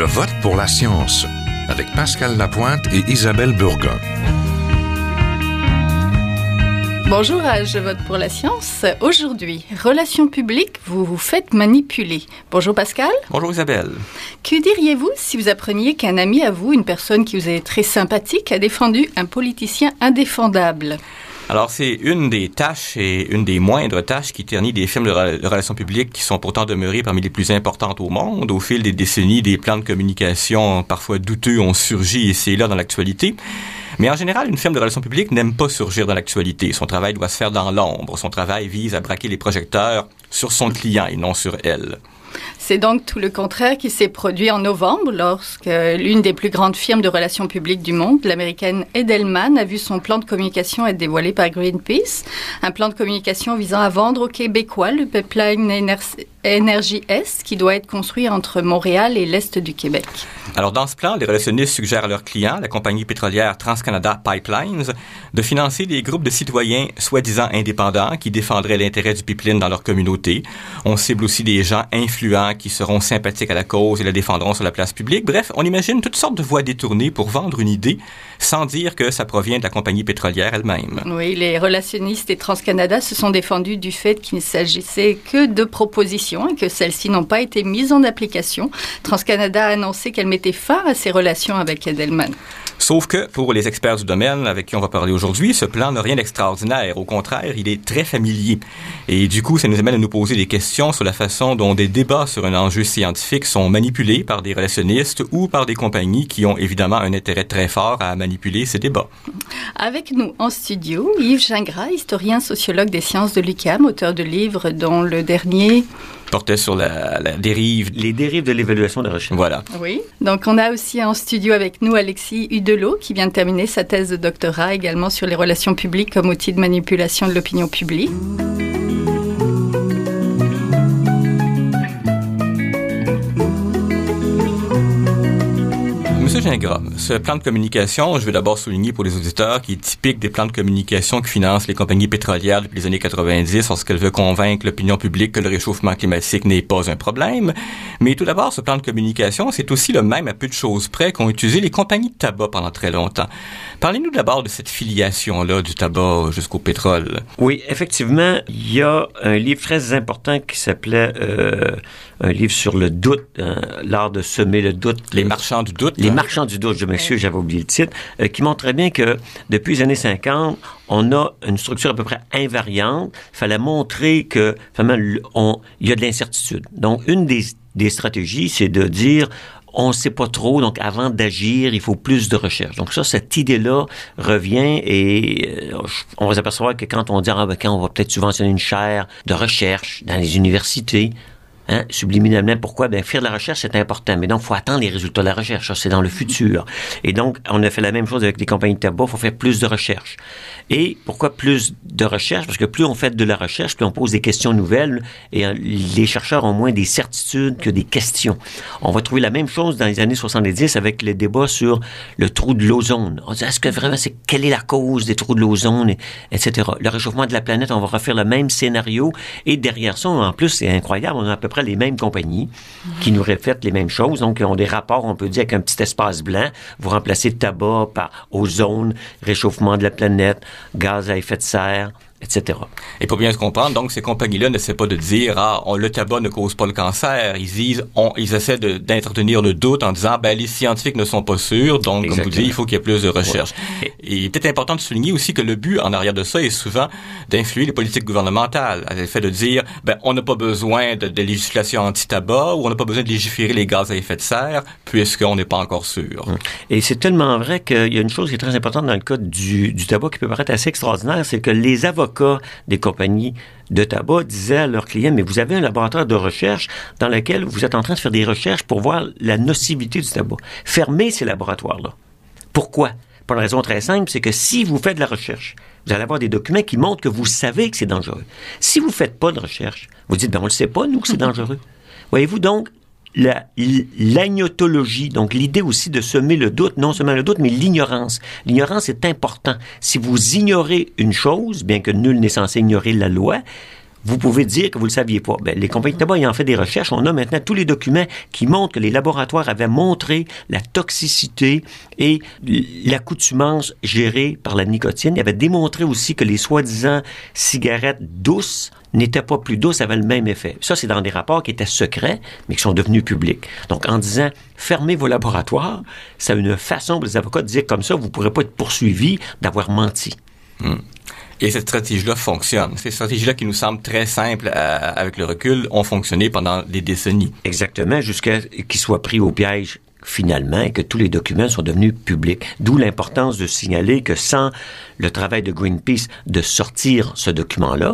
Je vote pour la science avec Pascal Lapointe et Isabelle Burgon. Bonjour à Je vote pour la science. Aujourd'hui, relations publiques, vous vous faites manipuler. Bonjour Pascal. Bonjour Isabelle. Que diriez-vous si vous appreniez qu'un ami à vous, une personne qui vous est très sympathique, a défendu un politicien indéfendable? Alors, c'est une des tâches et une des moindres tâches qui ternit des films de, relations publiques qui sont pourtant demeurés parmi les plus importantes au monde. Au fil des décennies, des plans de communication parfois douteux ont surgi et c'est là dans l'actualité. Mais en général, une firme de relations publiques n'aime pas surgir dans l'actualité. Son travail doit se faire dans l'ombre. Son travail vise à braquer les projecteurs sur son client et non sur elle. C'est donc tout le contraire qui s'est produit en novembre lorsque l'une des plus grandes firmes de relations publiques du monde, l'américaine Edelman, a vu son plan de communication être dévoilé par Greenpeace. Un plan de communication visant à vendre aux Québécois le pipeline Énergie Est qui doit être construit entre Montréal et l'Est du Québec. Alors, dans ce plan, les relationnistes suggèrent à leurs clients, la compagnie pétrolière TransCanada Pipelines, de financer des groupes de citoyens soi-disant indépendants qui défendraient l'intérêt du pipeline dans leur communauté. On cible aussi des gens influents qui seront sympathiques à la cause et la défendront sur la place publique. Bref, on imagine toutes sortes de voies détournées pour vendre une idée sans dire que ça provient de la compagnie pétrolière elle-même. Oui, les relationnistes et TransCanada se sont défendus du fait qu'il ne s'agissait que de propositions et que celles-ci n'ont pas été mises en application. TransCanada a annoncé qu'elle mettait fin à ses relations avec Edelman. Sauf que pour les experts du domaine avec qui on va parler aujourd'hui, ce plan n'a rien d'extraordinaire. Au contraire, il est très familier. Et du coup, ça nous amène à nous poser des questions sur la façon dont des débats sur un enjeu scientifique sont manipulés par des relationnistes ou par des compagnies qui ont évidemment un intérêt très fort à manipuler ces débats. Avec nous en studio, Yves Gingras, historien sociologue des sciences de l'UQAM, auteur de livres dont le dernier portait sur la, dérive. Les dérives de l'évaluation de la recherche. Voilà. Oui. Donc, on a aussi en studio avec nous Alexis Udelot, qui vient de terminer sa thèse de doctorat également sur les relations publiques comme outil de manipulation de l'opinion publique. Monsieur Gingras, ce plan de communication, je vais d'abord souligner pour les auditeurs, qui est typique des plans de communication qui financent les compagnies pétrolières depuis les années 90 lorsqu'elles veulent convaincre l'opinion publique que le réchauffement climatique n'est pas un problème. Mais tout d'abord, ce plan de communication, c'est aussi le même à peu de choses près qu'ont utilisé les compagnies de tabac pendant très longtemps. Parlez-nous d'abord de cette filiation-là du tabac jusqu'au pétrole. Oui, effectivement, il y a un livre très important qui s'appelait euh, un livre sur le doute, hein, l'art de semer le doute. Les marchands du doute. Les marchands du doute, je m'excuse, j'avais oublié le titre, euh, qui montre très bien que depuis les années 50, on a une structure à peu près invariante. Il fallait montrer que, il y a de l'incertitude. Donc, une des, des stratégies, c'est de dire, on ne sait pas trop, donc avant d'agir, il faut plus de recherche. Donc ça, cette idée-là revient et euh, on va s'apercevoir que quand on dit, ah, ben, quand on va peut-être subventionner une chaire de recherche dans les universités, Hein, subliminalement, pourquoi? Ben, faire de la recherche, c'est important. Mais donc, il faut attendre les résultats de la recherche. c'est dans le futur. Et donc, on a fait la même chose avec les compagnies de tabac. Il faut faire plus de recherche. Et pourquoi plus de recherche? Parce que plus on fait de la recherche, plus on pose des questions nouvelles et euh, les chercheurs ont moins des certitudes que des questions. On va trouver la même chose dans les années 70 avec le débat sur le trou de l'ozone. On dit, est-ce que vraiment c'est, quelle est la cause des trous de l'ozone, etc. Le réchauffement de la planète, on va refaire le même scénario. Et derrière ça, en plus, c'est incroyable, on a à peu près les mêmes compagnies qui nous reflètent les mêmes choses. Donc, ils ont des rapports, on peut dire, avec un petit espace blanc. Vous remplacez le tabac par ozone, réchauffement de la planète, gaz à effet de serre, etc. Et pour bien se comprendre, donc ces compagnies-là n'essaient pas de dire ah on, le tabac ne cause pas le cancer. Ils disent on, ils essaient d'entretenir le doute en disant ben les scientifiques ne sont pas sûrs, donc comme vous dites il faut qu'il y ait plus de recherche. Et peut-être important de souligner aussi que le but en arrière de ça est souvent d'influer les politiques gouvernementales, à l'effet de dire ben on n'a pas besoin de, de législation anti-tabac ou on n'a pas besoin de légiférer les gaz à effet de serre puisqu'on n'est pas encore sûr. Hum. Et c'est tellement vrai qu'il y a une chose qui est très importante dans le cas du, du tabac qui peut paraître assez extraordinaire, c'est que les avocats des compagnies de tabac disaient à leurs clients, mais vous avez un laboratoire de recherche dans lequel vous êtes en train de faire des recherches pour voir la nocivité du tabac. Fermez ces laboratoires-là. Pourquoi? Pour une raison très simple, c'est que si vous faites de la recherche, vous allez avoir des documents qui montrent que vous savez que c'est dangereux. Si vous ne faites pas de recherche, vous dites, ben on ne le sait pas, nous, que c'est dangereux. Voyez-vous, donc, l'agnotologie, donc l'idée aussi de semer le doute, non seulement le doute, mais l'ignorance. L'ignorance est important. Si vous ignorez une chose, bien que nul n'est censé ignorer la loi, vous pouvez dire que vous le saviez pas. Ben, les compagnies de tabac ayant fait des recherches, on a maintenant tous les documents qui montrent que les laboratoires avaient montré la toxicité et l'accoutumance gérée par la nicotine. Ils avaient démontré aussi que les soi-disant cigarettes douces n'étaient pas plus douces, avaient le même effet. Ça, c'est dans des rapports qui étaient secrets, mais qui sont devenus publics. Donc, en disant fermez vos laboratoires, c'est une façon pour les avocats de dire comme ça, vous ne pourrez pas être poursuivi d'avoir menti. Hmm. Et cette stratégie-là fonctionne. Ces stratégies-là qui nous semblent très simples euh, avec le recul ont fonctionné pendant des décennies. Exactement, jusqu'à qu'ils soient pris au piège finalement et que tous les documents sont devenus publics. D'où l'importance de signaler que sans le travail de Greenpeace de sortir ce document-là,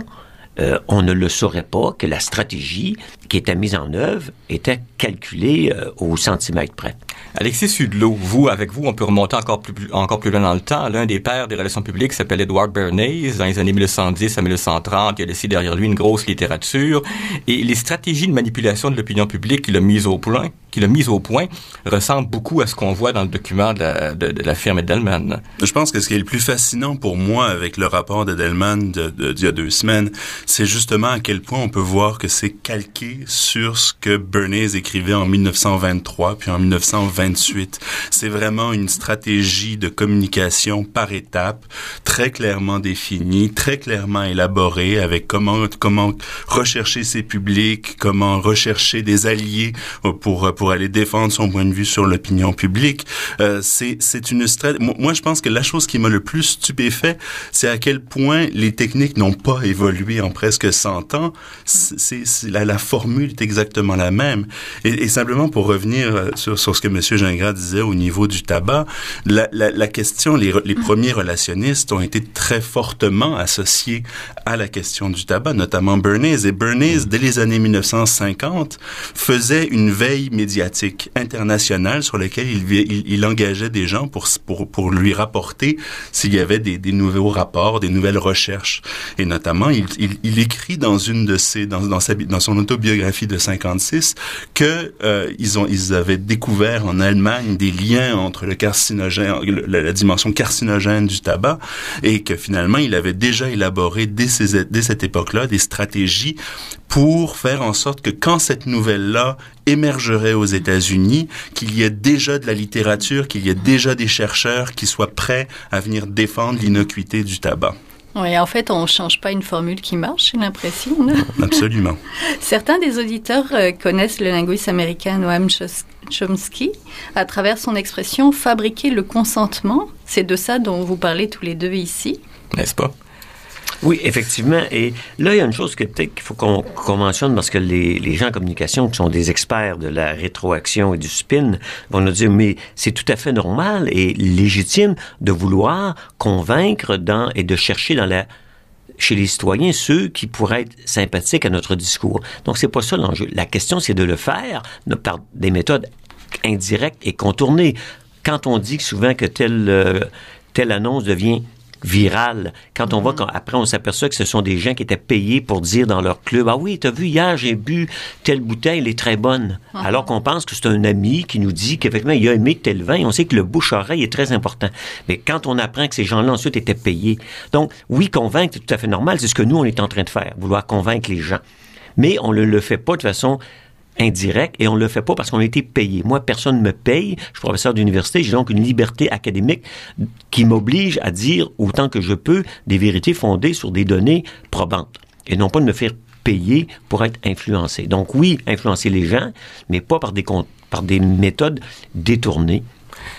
euh, on ne le saurait pas que la stratégie qui était mise en œuvre était calculée euh, au centimètre près. Alexis Sudlot, vous, avec vous, on peut remonter encore plus, encore plus loin dans le temps. L'un des pères des relations publiques s'appelle Edward Bernays. Dans les années 1910 à 1930, il a laissé derrière lui une grosse littérature. Et les stratégies de manipulation de l'opinion publique qu'il a mises au point, qu'il a mise au point, ressemblent beaucoup à ce qu'on voit dans le document de la, de, de la firme Edelman. Je pense que ce qui est le plus fascinant pour moi avec le rapport d'Edelman d'il de, de, y a deux semaines, c'est justement à quel point on peut voir que c'est calqué sur ce que Bernays écrivait en 1923 puis en 1928. C'est vraiment une stratégie de communication par étapes, très clairement définie, très clairement élaborée, avec comment comment rechercher ses publics, comment rechercher des alliés pour pour aller défendre son point de vue sur l'opinion publique. Euh, c'est c'est une stratégie. Moi, je pense que la chose qui m'a le plus stupéfait, c'est à quel point les techniques n'ont pas évolué en presque 100 ans. C'est la, la formule est exactement la même. Et, et simplement pour revenir euh, sur, sur ce que M. Gingras disait au niveau du tabac, la, la, la question, les, les premiers relationnistes ont été très fortement associés à la question du tabac, notamment Bernays. Et Bernays, dès les années 1950, faisait une veille médiatique internationale sur laquelle il, il, il engageait des gens pour, pour, pour lui rapporter s'il y avait des, des nouveaux rapports, des nouvelles recherches. Et notamment, il, il, il écrit dans une de ses, dans, dans, sa, dans son autobiographie de 56 que euh, ils ont, ils avaient découvert en Allemagne des liens entre le carcinogène, la, dimension carcinogène du tabac, et que finalement, il avait déjà élaboré dès, dès cette époque-là des stratégies pour faire en sorte que quand cette nouvelle-là émergerait aux États-Unis, qu'il y ait déjà de la littérature, qu'il y ait déjà des chercheurs qui soient prêts à venir défendre l'innocuité du tabac. Oui, en fait, on ne change pas une formule qui marche, j'ai l'impression. Absolument. Certains des auditeurs euh, connaissent le linguiste américain Noam Chomsky à travers son expression fabriquer le consentement. C'est de ça dont vous parlez tous les deux ici. N'est-ce pas? Oui, effectivement. Et là, il y a une chose que peut-être qu'il faut qu'on qu mentionne parce que les, gens en communication qui sont des experts de la rétroaction et du spin vont nous dire, mais c'est tout à fait normal et légitime de vouloir convaincre dans, et de chercher chez les citoyens ceux qui pourraient être sympathiques à notre discours. Donc, c'est pas ça l'enjeu. La question, c'est de le faire par des méthodes indirectes et contournées. Quand on dit souvent que telle, euh, telle annonce devient virale. Quand on voit qu'après, on s'aperçoit que ce sont des gens qui étaient payés pour dire dans leur club, ah oui, t'as vu hier, j'ai bu telle bouteille, elle est très bonne. -huh. Alors qu'on pense que c'est un ami qui nous dit qu'effectivement, il a aimé tel vin. On sait que le bouche-oreille est très important. Mais quand on apprend que ces gens-là ensuite étaient payés. Donc, oui, convaincre, c'est tout à fait normal. C'est ce que nous, on est en train de faire, vouloir convaincre les gens. Mais on ne le fait pas de façon indirect et on le fait pas parce qu'on a été payé. Moi, personne me paye. Je suis professeur d'université. J'ai donc une liberté académique qui m'oblige à dire autant que je peux des vérités fondées sur des données probantes et non pas de me faire payer pour être influencé. Donc oui, influencer les gens, mais pas par des, par des méthodes détournées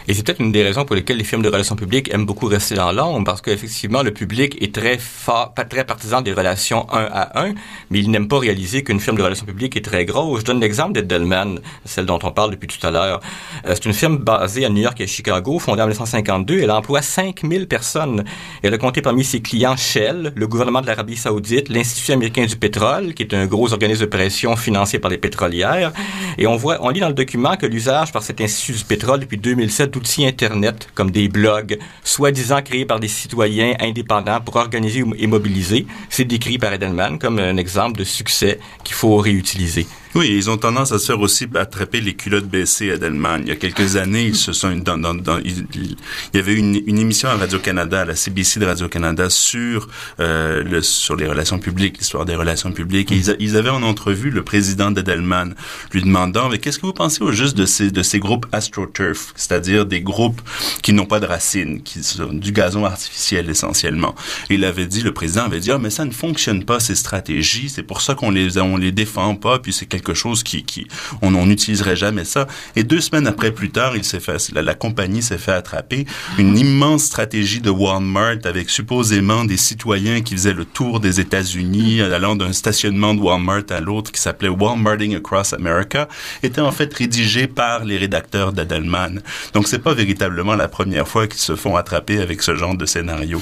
et c'est peut-être une des raisons pour lesquelles les firmes de relations publiques aiment beaucoup rester dans l'ombre, parce qu'effectivement, le public est très pas très partisan des relations un à un, mais il n'aime pas réaliser qu'une firme de relations publiques est très grosse. Je donne l'exemple d'Edelman, celle dont on parle depuis tout à l'heure. Euh, c'est une firme basée à New York et à Chicago, fondée en 1952. Elle emploie 5000 personnes. Elle a compté parmi ses clients Shell, le gouvernement de l'Arabie saoudite, l'Institut américain du pétrole, qui est un gros organisme de pression financé par les pétrolières. Et on voit, on lit dans le document que l'usage par cet Institut du pétrole depuis 2007 d'outils Internet, comme des blogs, soi-disant créés par des citoyens indépendants pour organiser et mobiliser. C'est décrit par Edelman comme un exemple de succès qu'il faut réutiliser. Oui, ils ont tendance à se faire aussi attraper les culottes baissées à Delman. Il y a quelques années, ils se sont dans, dans, dans il, y avait une, une émission à Radio Canada, à la CBC de Radio Canada sur euh, le sur les relations publiques, l'histoire des relations publiques. Et ils, ils, avaient en entrevue le président d'Edelman, lui demandant mais qu'est-ce que vous pensez au juste de ces de ces groupes astroturf, c'est-à-dire des groupes qui n'ont pas de racines, qui sont du gazon artificiel essentiellement? Et il avait dit, le président avait dit, ah, mais ça ne fonctionne pas ces stratégies, c'est pour ça qu'on les on les défend pas, puis c'est quelque chose qui on n'utiliserait jamais ça. Et deux semaines après, plus tard, il s'est fait la, compagnie s'est fait attraper une immense stratégie de Walmart avec supposément des citoyens qui faisaient le tour des États-Unis allant d'un stationnement de Walmart à l'autre qui s'appelait Walmarting Across America était en fait rédigé par les rédacteurs d'Adelman. Donc c'est pas véritablement la première fois qu'ils se font attraper avec ce genre de scénario.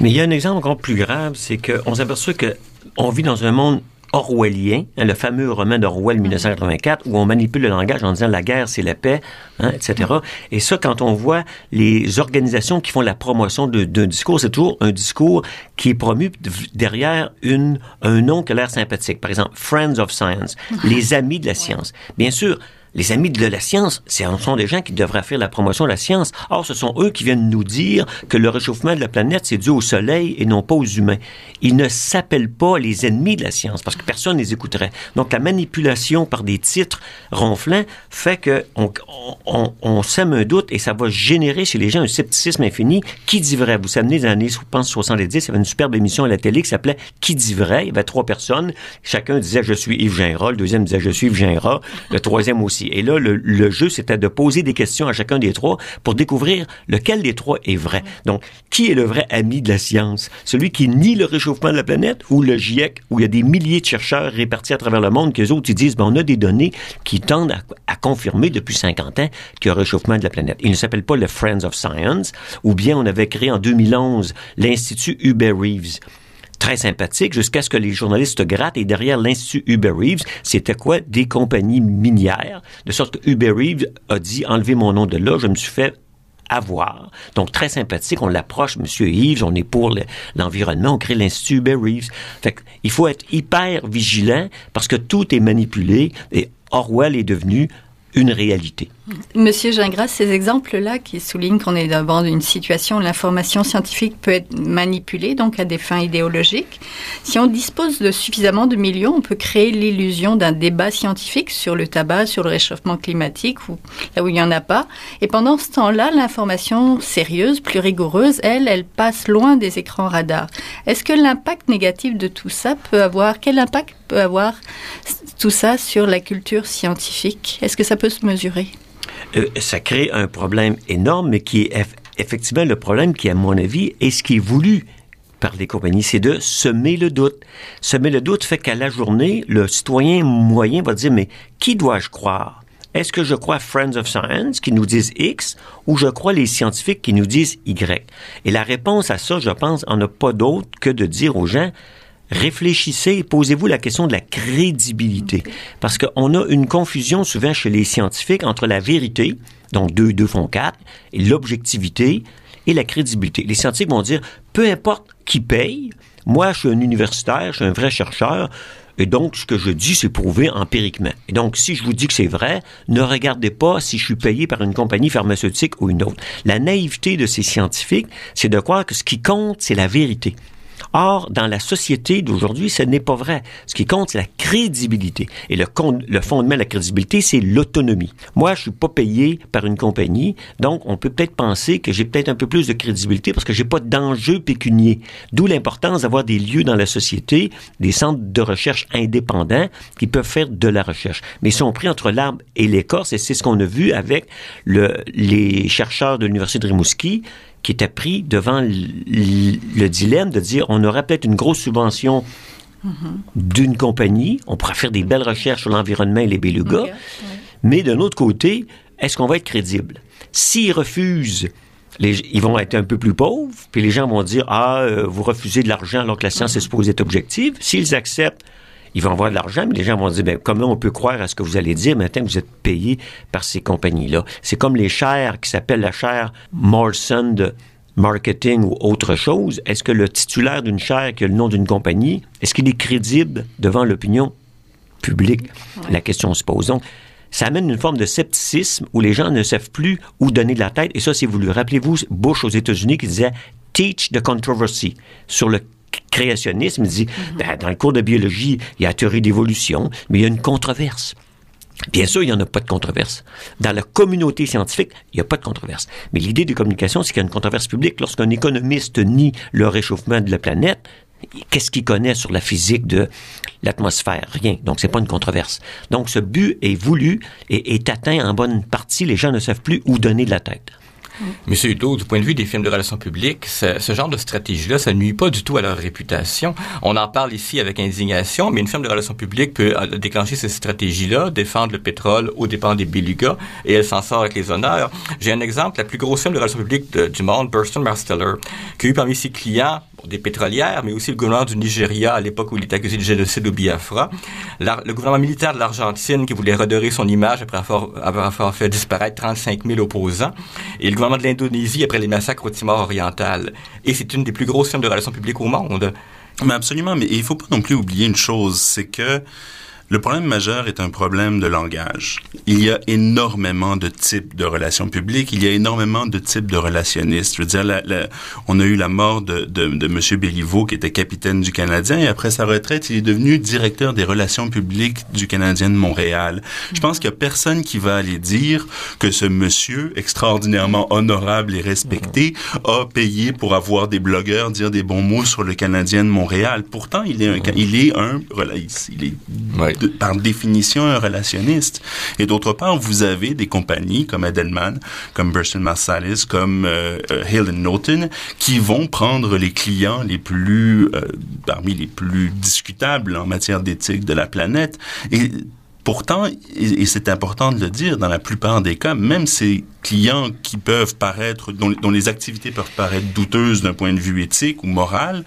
Mais il y a un exemple encore plus grave, c'est qu'on s'aperçoit que on vit dans un monde orwellien, hein, le fameux roman d'Orwell 1984, où on manipule le langage en disant la guerre, c'est la paix, hein, etc. Et ça, quand on voit les organisations qui font la promotion d'un discours, c'est toujours un discours qui est promu derrière une, un nom qui a l'air sympathique. Par exemple, Friends of Science, les amis de la science. Bien sûr, les amis de la science, ce sont des gens qui devraient faire la promotion de la science. Or, ce sont eux qui viennent nous dire que le réchauffement de la planète, c'est dû au Soleil et non pas aux humains. Ils ne s'appellent pas les ennemis de la science parce que personne ne les écouterait. Donc, la manipulation par des titres ronflants fait que on, on, on, sème un doute et ça va générer chez les gens un scepticisme infini. Qui dit vrai? Vous savez, dans les années, je pense, 70, il y avait une superbe émission à la télé qui s'appelait Qui dit vrai? Il y avait trois personnes. Chacun disait je suis Yves Gingras. Le deuxième disait je suis Yves Gingras. Le troisième aussi. Et là, le, jeu, c'était de poser des questions à chacun des trois pour découvrir lequel des trois est vrai. Donc, qui est le vrai ami de la science? Celui qui nie le réchauffement de la planète ou le GIEC, où il y a des milliers de chercheurs répartis à travers le monde, qu'eux autres, ils disent, ben, on a des données qui tendent à, confirmer depuis 50 ans qu'il y a un réchauffement de la planète. Il ne s'appelle pas le Friends of Science, ou bien on avait créé en 2011 l'Institut Hubert Reeves très sympathique jusqu'à ce que les journalistes grattent et derrière l'Institut Uber Reeves, c'était quoi? Des compagnies minières? De sorte que Uber Reeves a dit, enlevez mon nom de là, je me suis fait avoir. Donc, très sympathique. On l'approche, Monsieur Yves, on est pour l'environnement, on crée l'Institut Uber Reeves. Fait il faut être hyper vigilant parce que tout est manipulé et Orwell est devenu une réalité. Monsieur Gingras, ces exemples-là qui soulignent qu'on est devant une situation où l'information scientifique peut être manipulée, donc à des fins idéologiques, si on dispose de suffisamment de millions, on peut créer l'illusion d'un débat scientifique sur le tabac, sur le réchauffement climatique, ou là où il n'y en a pas. Et pendant ce temps-là, l'information sérieuse, plus rigoureuse, elle, elle passe loin des écrans radars. Est-ce que l'impact négatif de tout ça peut avoir, quel impact peut avoir tout ça sur la culture scientifique Est-ce que ça peut se mesurer? Euh, Ça crée un problème énorme, mais qui est effectivement le problème qui, à mon avis, est ce qui est voulu par les compagnies, c'est de semer le doute. Semer le doute fait qu'à la journée, le citoyen moyen va dire, mais qui dois-je croire? Est-ce que je crois Friends of Science qui nous disent X ou je crois les scientifiques qui nous disent Y? Et la réponse à ça, je pense, en a pas d'autre que de dire aux gens, réfléchissez et posez-vous la question de la crédibilité. Parce qu'on a une confusion souvent chez les scientifiques entre la vérité, donc deux, deux font quatre, et l'objectivité et la crédibilité. Les scientifiques vont dire, peu importe qui paye, moi je suis un universitaire, je suis un vrai chercheur, et donc, ce que je dis, c'est prouvé empiriquement. Et donc, si je vous dis que c'est vrai, ne regardez pas si je suis payé par une compagnie pharmaceutique ou une autre. La naïveté de ces scientifiques, c'est de croire que ce qui compte, c'est la vérité. Or, dans la société d'aujourd'hui, ce n'est pas vrai. Ce qui compte, c'est la crédibilité. Et le, le fondement de la crédibilité, c'est l'autonomie. Moi, je suis pas payé par une compagnie, donc on peut peut-être penser que j'ai peut-être un peu plus de crédibilité parce que j'ai pas d'enjeu pécunier. D'où l'importance d'avoir des lieux dans la société, des centres de recherche indépendants qui peuvent faire de la recherche. Mais ils sont pris entre l'arbre et l'écorce, et c'est ce qu'on a vu avec le, les chercheurs de l'Université de Rimouski qui était pris devant le dilemme de dire on aurait peut-être une grosse subvention d'une compagnie, on pourrait faire des belles recherches sur l'environnement et les belugas, mais d'un autre côté, est-ce qu'on va être crédible? S'ils refusent ils vont être un peu plus pauvres, puis les gens vont dire ah euh, vous refusez de l'argent alors que la science est supposée être objective. S'ils acceptent, ils vont avoir de l'argent, mais les gens vont dire, ben, comment on peut croire à ce que vous allez dire maintenant que vous êtes payé par ces compagnies-là? C'est comme les chaires qui s'appellent la chaire Morrison de marketing ou autre chose. Est-ce que le titulaire d'une chaire qui a le nom d'une compagnie, est-ce qu'il est crédible devant l'opinion public, la question se pose. Donc, ça amène une forme de scepticisme où les gens ne savent plus où donner de la tête. Et ça, c'est voulu. Rappelez-vous Bush aux États-Unis qui disait Teach the controversy sur le créationnisme. Dit, ben, dans le cours de biologie, il y a la théorie d'évolution, mais il y a une controverse. Bien sûr, il n'y en a pas de controverse. Dans la communauté scientifique, il n'y a pas de controverse. Mais l'idée de communication, c'est qu'il y a une controverse publique. Lorsqu'un économiste nie le réchauffement de la planète, qu'est-ce qu'il connaît sur la physique de l'atmosphère? Rien. Donc, c'est pas une controverse. Donc, ce but est voulu et est atteint en bonne partie. Les gens ne savent plus où donner de la tête. Monsieur Hudo, du point de vue des films de relations publiques, ce, genre de stratégie-là, ça nuit pas du tout à leur réputation. On en parle ici avec indignation, mais une firme de relations publiques peut euh, déclencher cette stratégie-là, défendre le pétrole au dépens des belugas, et elle s'en sort avec les honneurs. J'ai un exemple, la plus grosse firme de relations publiques du monde, Burston Marsteller, qui a eu parmi ses clients des pétrolières, mais aussi le gouvernement du Nigeria à l'époque où il était accusé de génocide au Biafra, le gouvernement militaire de l'Argentine qui voulait redorer son image après avoir, fait disparaître 35 000 opposants, et le gouvernement de l'Indonésie après les massacres au Timor oriental. Et c'est une des plus grosses firmes de relations publiques au monde. Mais absolument, mais il faut pas non plus oublier une chose, c'est que le problème majeur est un problème de langage. Il y a énormément de types de relations publiques, il y a énormément de types de relationnistes. Je veux dire, on a eu la mort de, de, de M. Béliveau, qui était capitaine du Canadien, et après sa retraite, il est devenu directeur des relations publiques du Canadien de Montréal. Je pense qu'il y a personne qui va aller dire que ce monsieur, extraordinairement honorable et respecté, a payé pour avoir des blogueurs dire des bons mots sur le Canadien de Montréal. Pourtant, il est un, il est un, il est par définition un relationniste. Et d'autre part, vous avez des compagnies comme Edelman, comme Burson Marsalis, comme euh, euh, Hill Norton, qui vont prendre les clients les plus, euh, parmi les plus discutables en matière d'éthique de la planète. Et Pourtant, et c'est important de le dire, dans la plupart des cas, même ces clients qui peuvent paraître, dont, dont les activités peuvent paraître douteuses d'un point de vue éthique ou moral,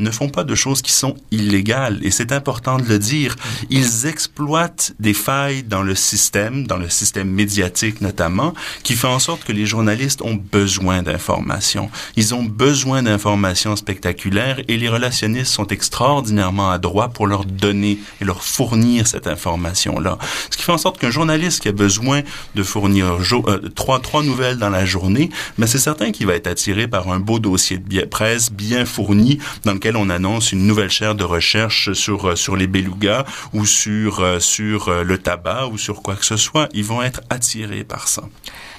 ne font pas de choses qui sont illégales. Et c'est important de le dire. Ils exploitent des failles dans le système, dans le système médiatique notamment, qui fait en sorte que les journalistes ont besoin d'informations. Ils ont besoin d'informations spectaculaires et les relationnistes sont extraordinairement adroits pour leur donner et leur fournir cette information-là. Ce qui fait en sorte qu'un journaliste qui a besoin de fournir euh, trois, trois nouvelles dans la journée, mais c'est certain qu'il va être attiré par un beau dossier de presse bien fourni dans lequel on annonce une nouvelle chaire de recherche sur euh, sur les belugas ou sur euh, sur euh, le tabac ou sur quoi que ce soit, ils vont être attirés par ça.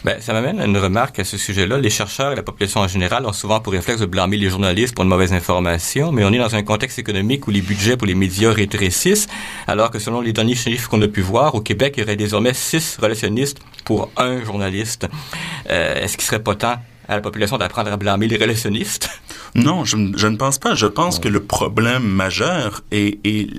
Ben, ça m'amène à une remarque à ce sujet-là. Les chercheurs et la population en général ont souvent pour réflexe de blâmer les journalistes pour une mauvaise information, mais on est dans un contexte économique où les budgets pour les médias rétrécissent, alors que selon les derniers chiffres qu'on a pu voir, au Québec, il y aurait désormais six relationnistes pour un journaliste. Est-ce qu'il serait pas temps à la population d'apprendre à blâmer les relationnistes? Non, je, je, ne pense pas. Je pense que le problème majeur est, est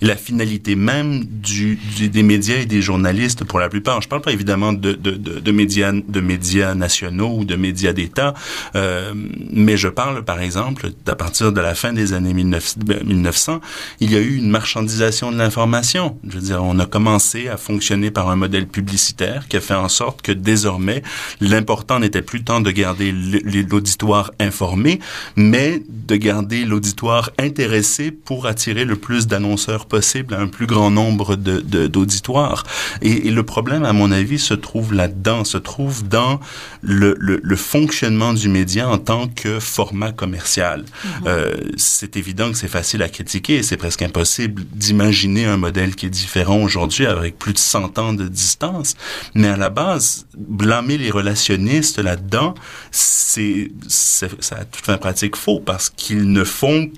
la finalité même du, du, des médias et des journalistes pour la plupart. Je parle pas évidemment de, de, de, de médias, de médias nationaux ou de médias d'État, euh, mais je parle par exemple à partir de la fin des années 1900, il y a eu une marchandisation de l'information. Je veux dire, on a commencé à fonctionner par un modèle publicitaire qui a fait en sorte que désormais l'important n'était plus tant de garder l'auditoire informé, mais de garder l'auditoire intéressé pour attirer le plus d'annonceurs possible à un plus grand nombre de, d'auditoires. Et, le problème, à mon avis, se trouve là-dedans, se trouve dans le, le, le, fonctionnement du média en tant que format commercial. Mm-hmm. euh, c'est évident que c'est facile à critiquer, c'est presque impossible d'imaginer un modèle qui est différent aujourd'hui avec plus de 100 ans de distance, mais à la base, blâmer les relationnistes là-dedans, c'est, ça a toute pratique faux parce qu'ils ne font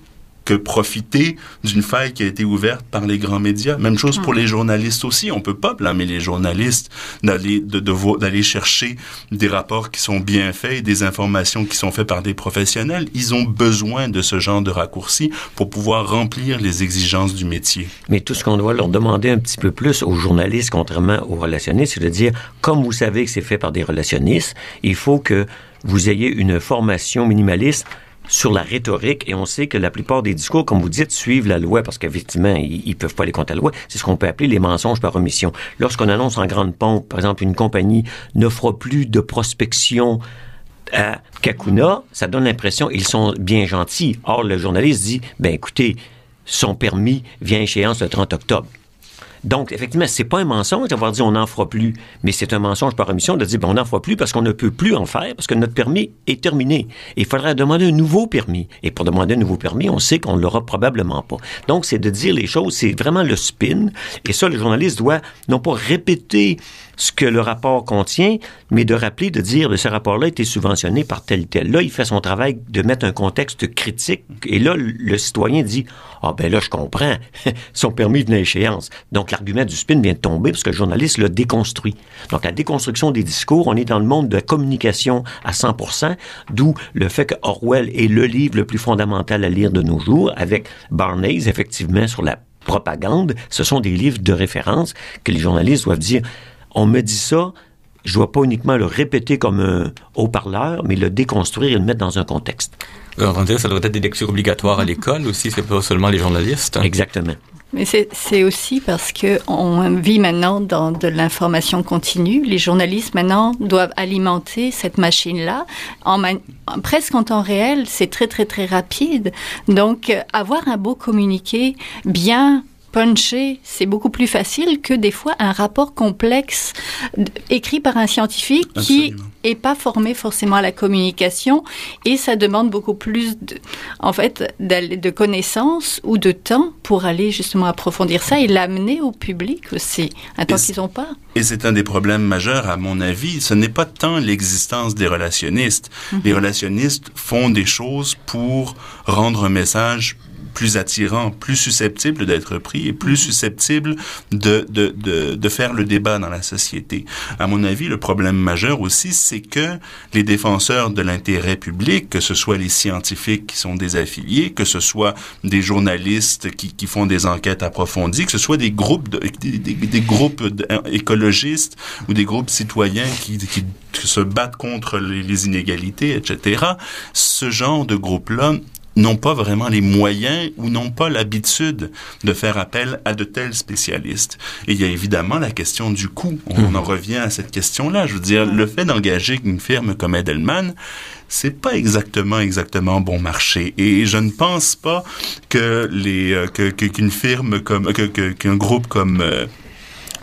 que profiter d'une faille qui a été ouverte par les grands médias. Même chose pour hmm. les journalistes aussi. On peut pas blâmer les journalistes d'aller de, d'aller chercher des rapports qui sont bien faits et des informations qui sont faites par des professionnels. Ils ont besoin de ce genre de raccourcis pour pouvoir remplir les exigences du métier. Mais tout ce qu'on doit leur demander un petit peu plus aux journalistes, contrairement aux relationnistes, c'est de dire, comme vous savez que c'est fait par des relationnistes, il faut que vous ayez une formation minimaliste sur la rhétorique et on sait que la plupart des discours, comme vous dites, suivent la loi parce qu'effectivement, ils, ils peuvent pas aller contre la loi. C'est ce qu'on peut appeler les mensonges par omission. Lorsqu'on annonce en grande pompe, par exemple, une compagnie n'offre plus de prospection à Kakuna, ça donne l'impression ils sont bien gentils. Or, le journaliste dit, ben écoutez, son permis vient échéance le 30 octobre. Donc, effectivement, c'est pas un mensonge d'avoir dit on n'en fera plus, mais c'est un mensonge par omission de dire ben, on n'en fera plus parce qu'on ne peut plus en faire, parce que notre permis est terminé. il faudrait demander un nouveau permis. Et pour demander un nouveau permis, on sait qu'on l'aura probablement pas. Donc, c'est de dire les choses, c'est vraiment le spin. Et ça, le journaliste doit non pas répéter ce que le rapport contient, mais de rappeler, de dire, que ce rapport-là a été subventionné par tel tel. Là, il fait son travail de mettre un contexte critique. Et là, le citoyen dit, ah ben là, je comprends, son permis de échéance. Donc, l'argument du spin vient de tomber parce que le journaliste l'a déconstruit. Donc, la déconstruction des discours, on est dans le monde de la communication à 100% d'où le fait que Orwell est le livre le plus fondamental à lire de nos jours, avec Barnes, effectivement, sur la propagande. Ce sont des livres de référence que les journalistes doivent dire on me dit ça, je dois pas uniquement le répéter comme un haut-parleur, mais le déconstruire et le mettre dans un contexte. On dire ça doit être des lectures obligatoires à l'école aussi, c'est pas seulement les journalistes. Exactement. Mais c'est aussi parce que on vit maintenant dans de l'information continue. Les journalistes maintenant doivent alimenter cette machine-là en presque en temps réel. C'est très très très rapide. Donc avoir un beau communiqué bien puncher, c'est beaucoup plus facile que des fois un rapport complexe écrit par un scientifique qui est pas formé forcément à la communication et ça demande beaucoup plus de, en fait de connaissances ou de temps pour aller justement approfondir ça et l'amener au public aussi, un temps qu'ils n'ont pas. Et c'est un des problèmes majeurs à mon avis. Ce n'est pas tant l'existence des relationnistes. Mhm. Les relationnistes font des choses pour rendre un message plus attirant, plus susceptible d'être pris et plus susceptible de, de, de, de, faire le débat dans la société. À mon avis, le problème majeur aussi, c'est que les défenseurs de l'intérêt public, que ce soit les scientifiques qui sont des affiliés, que ce soit des journalistes qui, qui font des enquêtes approfondies, que ce soit des groupes, de, des, des, groupes écologistes ou des groupes citoyens qui, qui se battent contre les, les inégalités, etc. Ce genre de groupe-là n'ont pas vraiment les moyens ou n'ont pas l'habitude de faire appel à de tels spécialistes. Et il y a évidemment la question du coût. On mhm. en revient à cette question-là. Je veux dire, le fait d'engager une firme comme Edelman, c'est pas exactement exactement bon marché et je ne pense pas que les euh, que qu'une firme comme que qu'un groupe comme euh,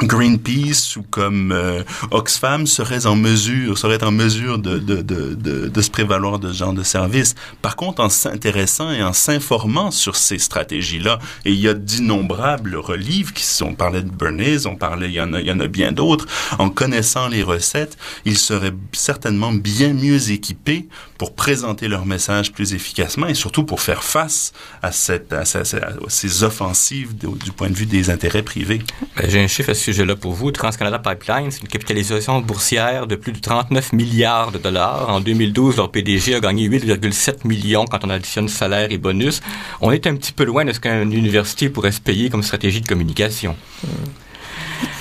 Greenpeace ou comme euh, Oxfam seraient en mesure, seraient en mesure de, de, de, de, se prévaloir de ce genre de service. Par contre, en s'intéressant et en s'informant sur ces stratégies-là, et il y a d'innombrables relives qui sont, on parlait de Bernays, on parlait, il y en a, il y en a bien d'autres, en connaissant les recettes, ils seraient certainement bien mieux équipés pour présenter leur message plus efficacement et surtout pour faire face à, cette, à, ces offensives du point de vue des intérêts privés. Ben, j'ai un chiffre à ce sujet-là pour vous. TransCanada Pipeline, c'est une capitalisation boursière de plus de 39 milliards de dollars. En 2012, leur PDG a gagné 8,7 millions quand on additionne salaire et bonus. On est un petit peu loin de ce qu'une université pourrait se payer comme stratégie de communication.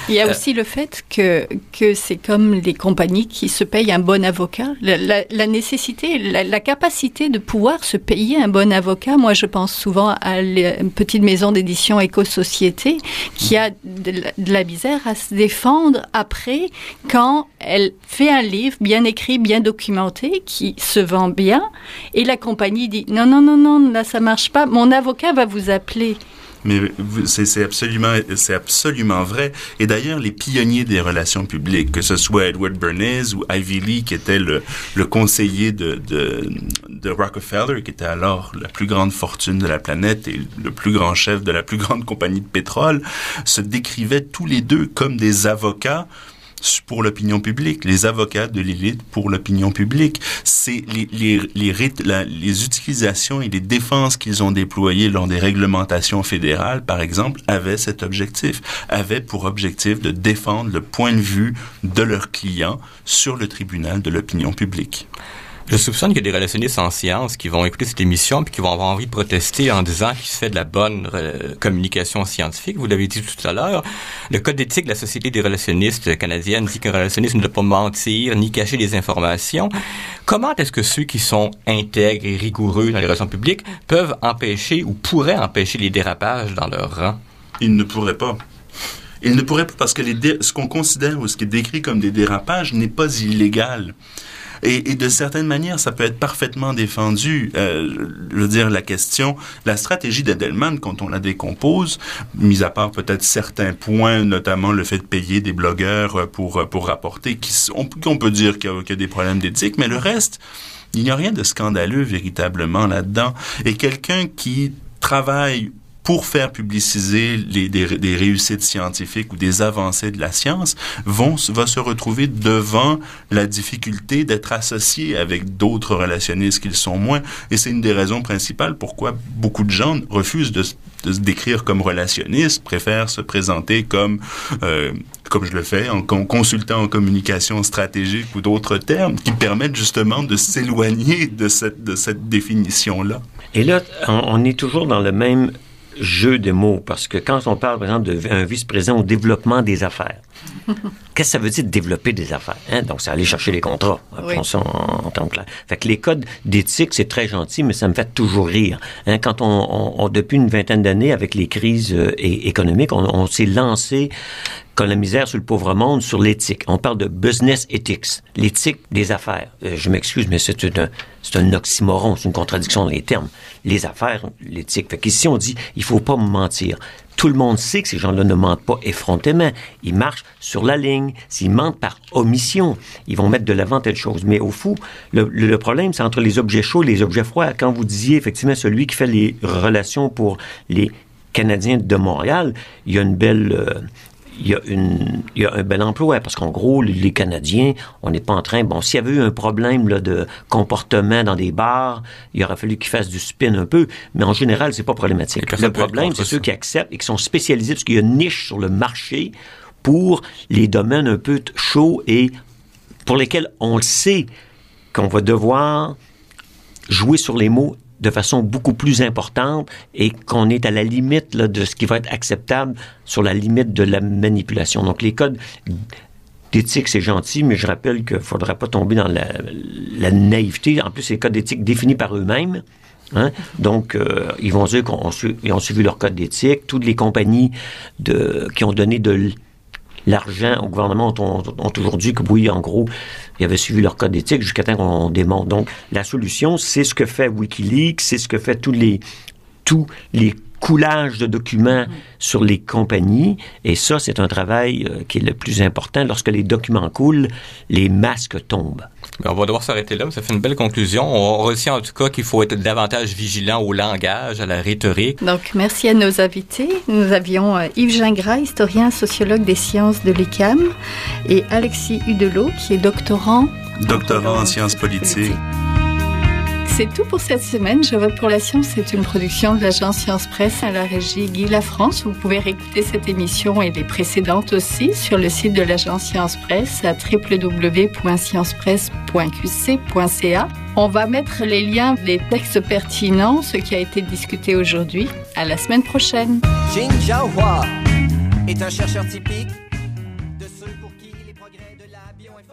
Il y a euh, aussi le fait que, que c'est comme les compagnies qui se payent un bon avocat. La, nécessité, la, capacité de pouvoir se payer un bon avocat. Moi, je pense souvent à une petite maison d'édition Éco-Société qui a de, la misère à se défendre après quand elle fait un livre bien écrit, bien documenté, qui se vend bien, et la compagnie dit non, non, non, non, là ça marche pas. Mon avocat va vous appeler. Mais c'est absolument, c'est absolument vrai. Et d'ailleurs, les pionniers des relations publiques, que ce soit Edward Bernays ou Ivy Lee, qui était le, le conseiller de, de, de Rockefeller, qui était alors la plus grande fortune de la planète et le plus grand chef de la plus grande compagnie de pétrole, se décrivaient tous les deux comme des avocats pour l'opinion publique, les avocats de l'élite pour l'opinion publique. C'est les, les, les, les utilisations et les défenses qu'ils ont déployées lors des réglementations fédérales, par exemple, avaient cet objectif, avaient pour objectif de défendre le point de vue de leurs clients sur le tribunal de l'opinion publique. Je soupçonne qu'il y a des relationnistes en sciences qui vont écouter cette émission puis qui vont avoir envie de protester en disant qu'il se fait de la bonne euh, communication scientifique. Vous l'avez dit tout à l'heure. Le code d'éthique de la Société des relationnistes canadienne dit qu'un relationniste ne doit pas mentir ni cacher des informations. Comment est-ce que ceux qui sont intègres et rigoureux dans les relations publiques peuvent empêcher ou pourraient empêcher les dérapages dans leur rang? Ils ne pourraient pas. Ils ne pourraient pas parce que ce qu'on considère ou ce qui est décrit comme des dérapages n'est pas illégal. Et, et, de certaines manières, ça peut être parfaitement défendu. Euh, je veux dire, la question, la stratégie d'Edelman, quand on la décompose, mis à part peut-être certains points, notamment le fait de payer des blogueurs pour, pour rapporter, qui, on, on peut dire qu'il y, y, a des problèmes d'éthique, mais le reste, il n'y a rien de scandaleux véritablement là-dedans. Et quelqu'un qui travaille pour faire publiciser des, réussites scientifiques ou des avancées de la science, vont, va se retrouver devant la difficulté d'être associé avec d'autres relationnistes qu'ils sont moins. Et c'est une des raisons principales pourquoi beaucoup de gens refusent de, se décrire comme relationnistes, préfèrent se présenter comme, euh, comme je le fais, en consultant en communication stratégique ou d'autres termes qui permettent justement de s'éloigner de cette, de cette définition-là. Et là, on est toujours dans le même jeu de mots, parce que quand on parle, par exemple, d'un vice-président au développement des affaires, qu'est-ce que ça veut dire développer des affaires? Hein? Donc, c'est aller chercher les contrats. Oui. en, en, temps clair. Fait que les codes d'éthique, c'est très gentil, mais ça me fait toujours rire. Hein? Quand on, on, on, depuis une vingtaine d'années, avec les crises euh, économiques, on, on s'est lancé comme la misère sur le pauvre monde sur l'éthique. On parle de business ethics, l'éthique des affaires. Euh, je m'excuse, mais c'est un, un oxymoron, c'est une contradiction dans les termes. Les affaires, l'éthique. Fait qu'ici, on dit, il faut pas mentir. Tout le monde sait que ces gens-là ne mentent pas effrontément. Ils marchent sur la ligne. S'ils mentent par omission, ils vont mettre de l'avant telle chose. Mais au fond, le, le problème, c'est entre les objets chauds et les objets froids. Quand vous disiez, effectivement, celui qui fait les relations pour les Canadiens de Montréal, il y a une belle... Euh, il y, a une, il y a un bel emploi parce qu'en gros, les Canadiens, on n'est pas en train. Bon, s'il y avait eu un problème là, de comportement dans des bars, il aurait fallu qu'ils fassent du spin un peu, mais en général, c'est pas problématique. Le problème, c'est ceux qui acceptent et qui sont spécialisés parce qu'il y a une niche sur le marché pour les domaines un peu chauds et pour lesquels on le sait qu'on va devoir jouer sur les mots de façon beaucoup plus importante et qu'on est à la limite de ce qui va être acceptable sur la limite de la manipulation. Donc les codes d'éthique, c'est gentil, mais je rappelle qu'il ne faudrait pas tomber dans la, naïveté. En plus, les codes d'éthique définis par eux-mêmes. Hein? Donc, euh, ils vont dire qu'ils ont suivi leur code d'éthique. Toutes les compagnies qui ont donné de l'argent au gouvernement ont, ont, toujours dit que oui, en gros, ils avaient suivi leur code d'éthique jusqu'à temps qu'on démonte. Donc, la solution, c'est ce que fait Wikileaks, c'est ce que fait tous les tous les coulage de documents mmh. sur les compagnies. Et ça, c'est un travail euh, qui est le plus important. Lorsque les documents coulent, les masques tombent. On va devoir s'arrêter là, mais ça fait une belle conclusion. On retient en tout cas qu'il faut être davantage vigilant au langage, à la rhétorique. Donc, merci à nos invités. Nous avions euh, Yves Gingras, historien, sociologue des sciences de l'ECAM, et Alexis Hudelot, qui est doctorant. Doctorant en sciences politiques. politiques. C'est tout pour cette semaine. Je vote pour la science. C'est une production de l'agence Science Presse à la régie Guy La France. Vous pouvez réécouter cette émission et les précédentes aussi sur le site de l'agence Science Presse à www.sciencepresse.qc.ca. On va mettre les liens des textes pertinents, ce qui a été discuté aujourd'hui. À la semaine prochaine. Jin Jiahua est un chercheur typique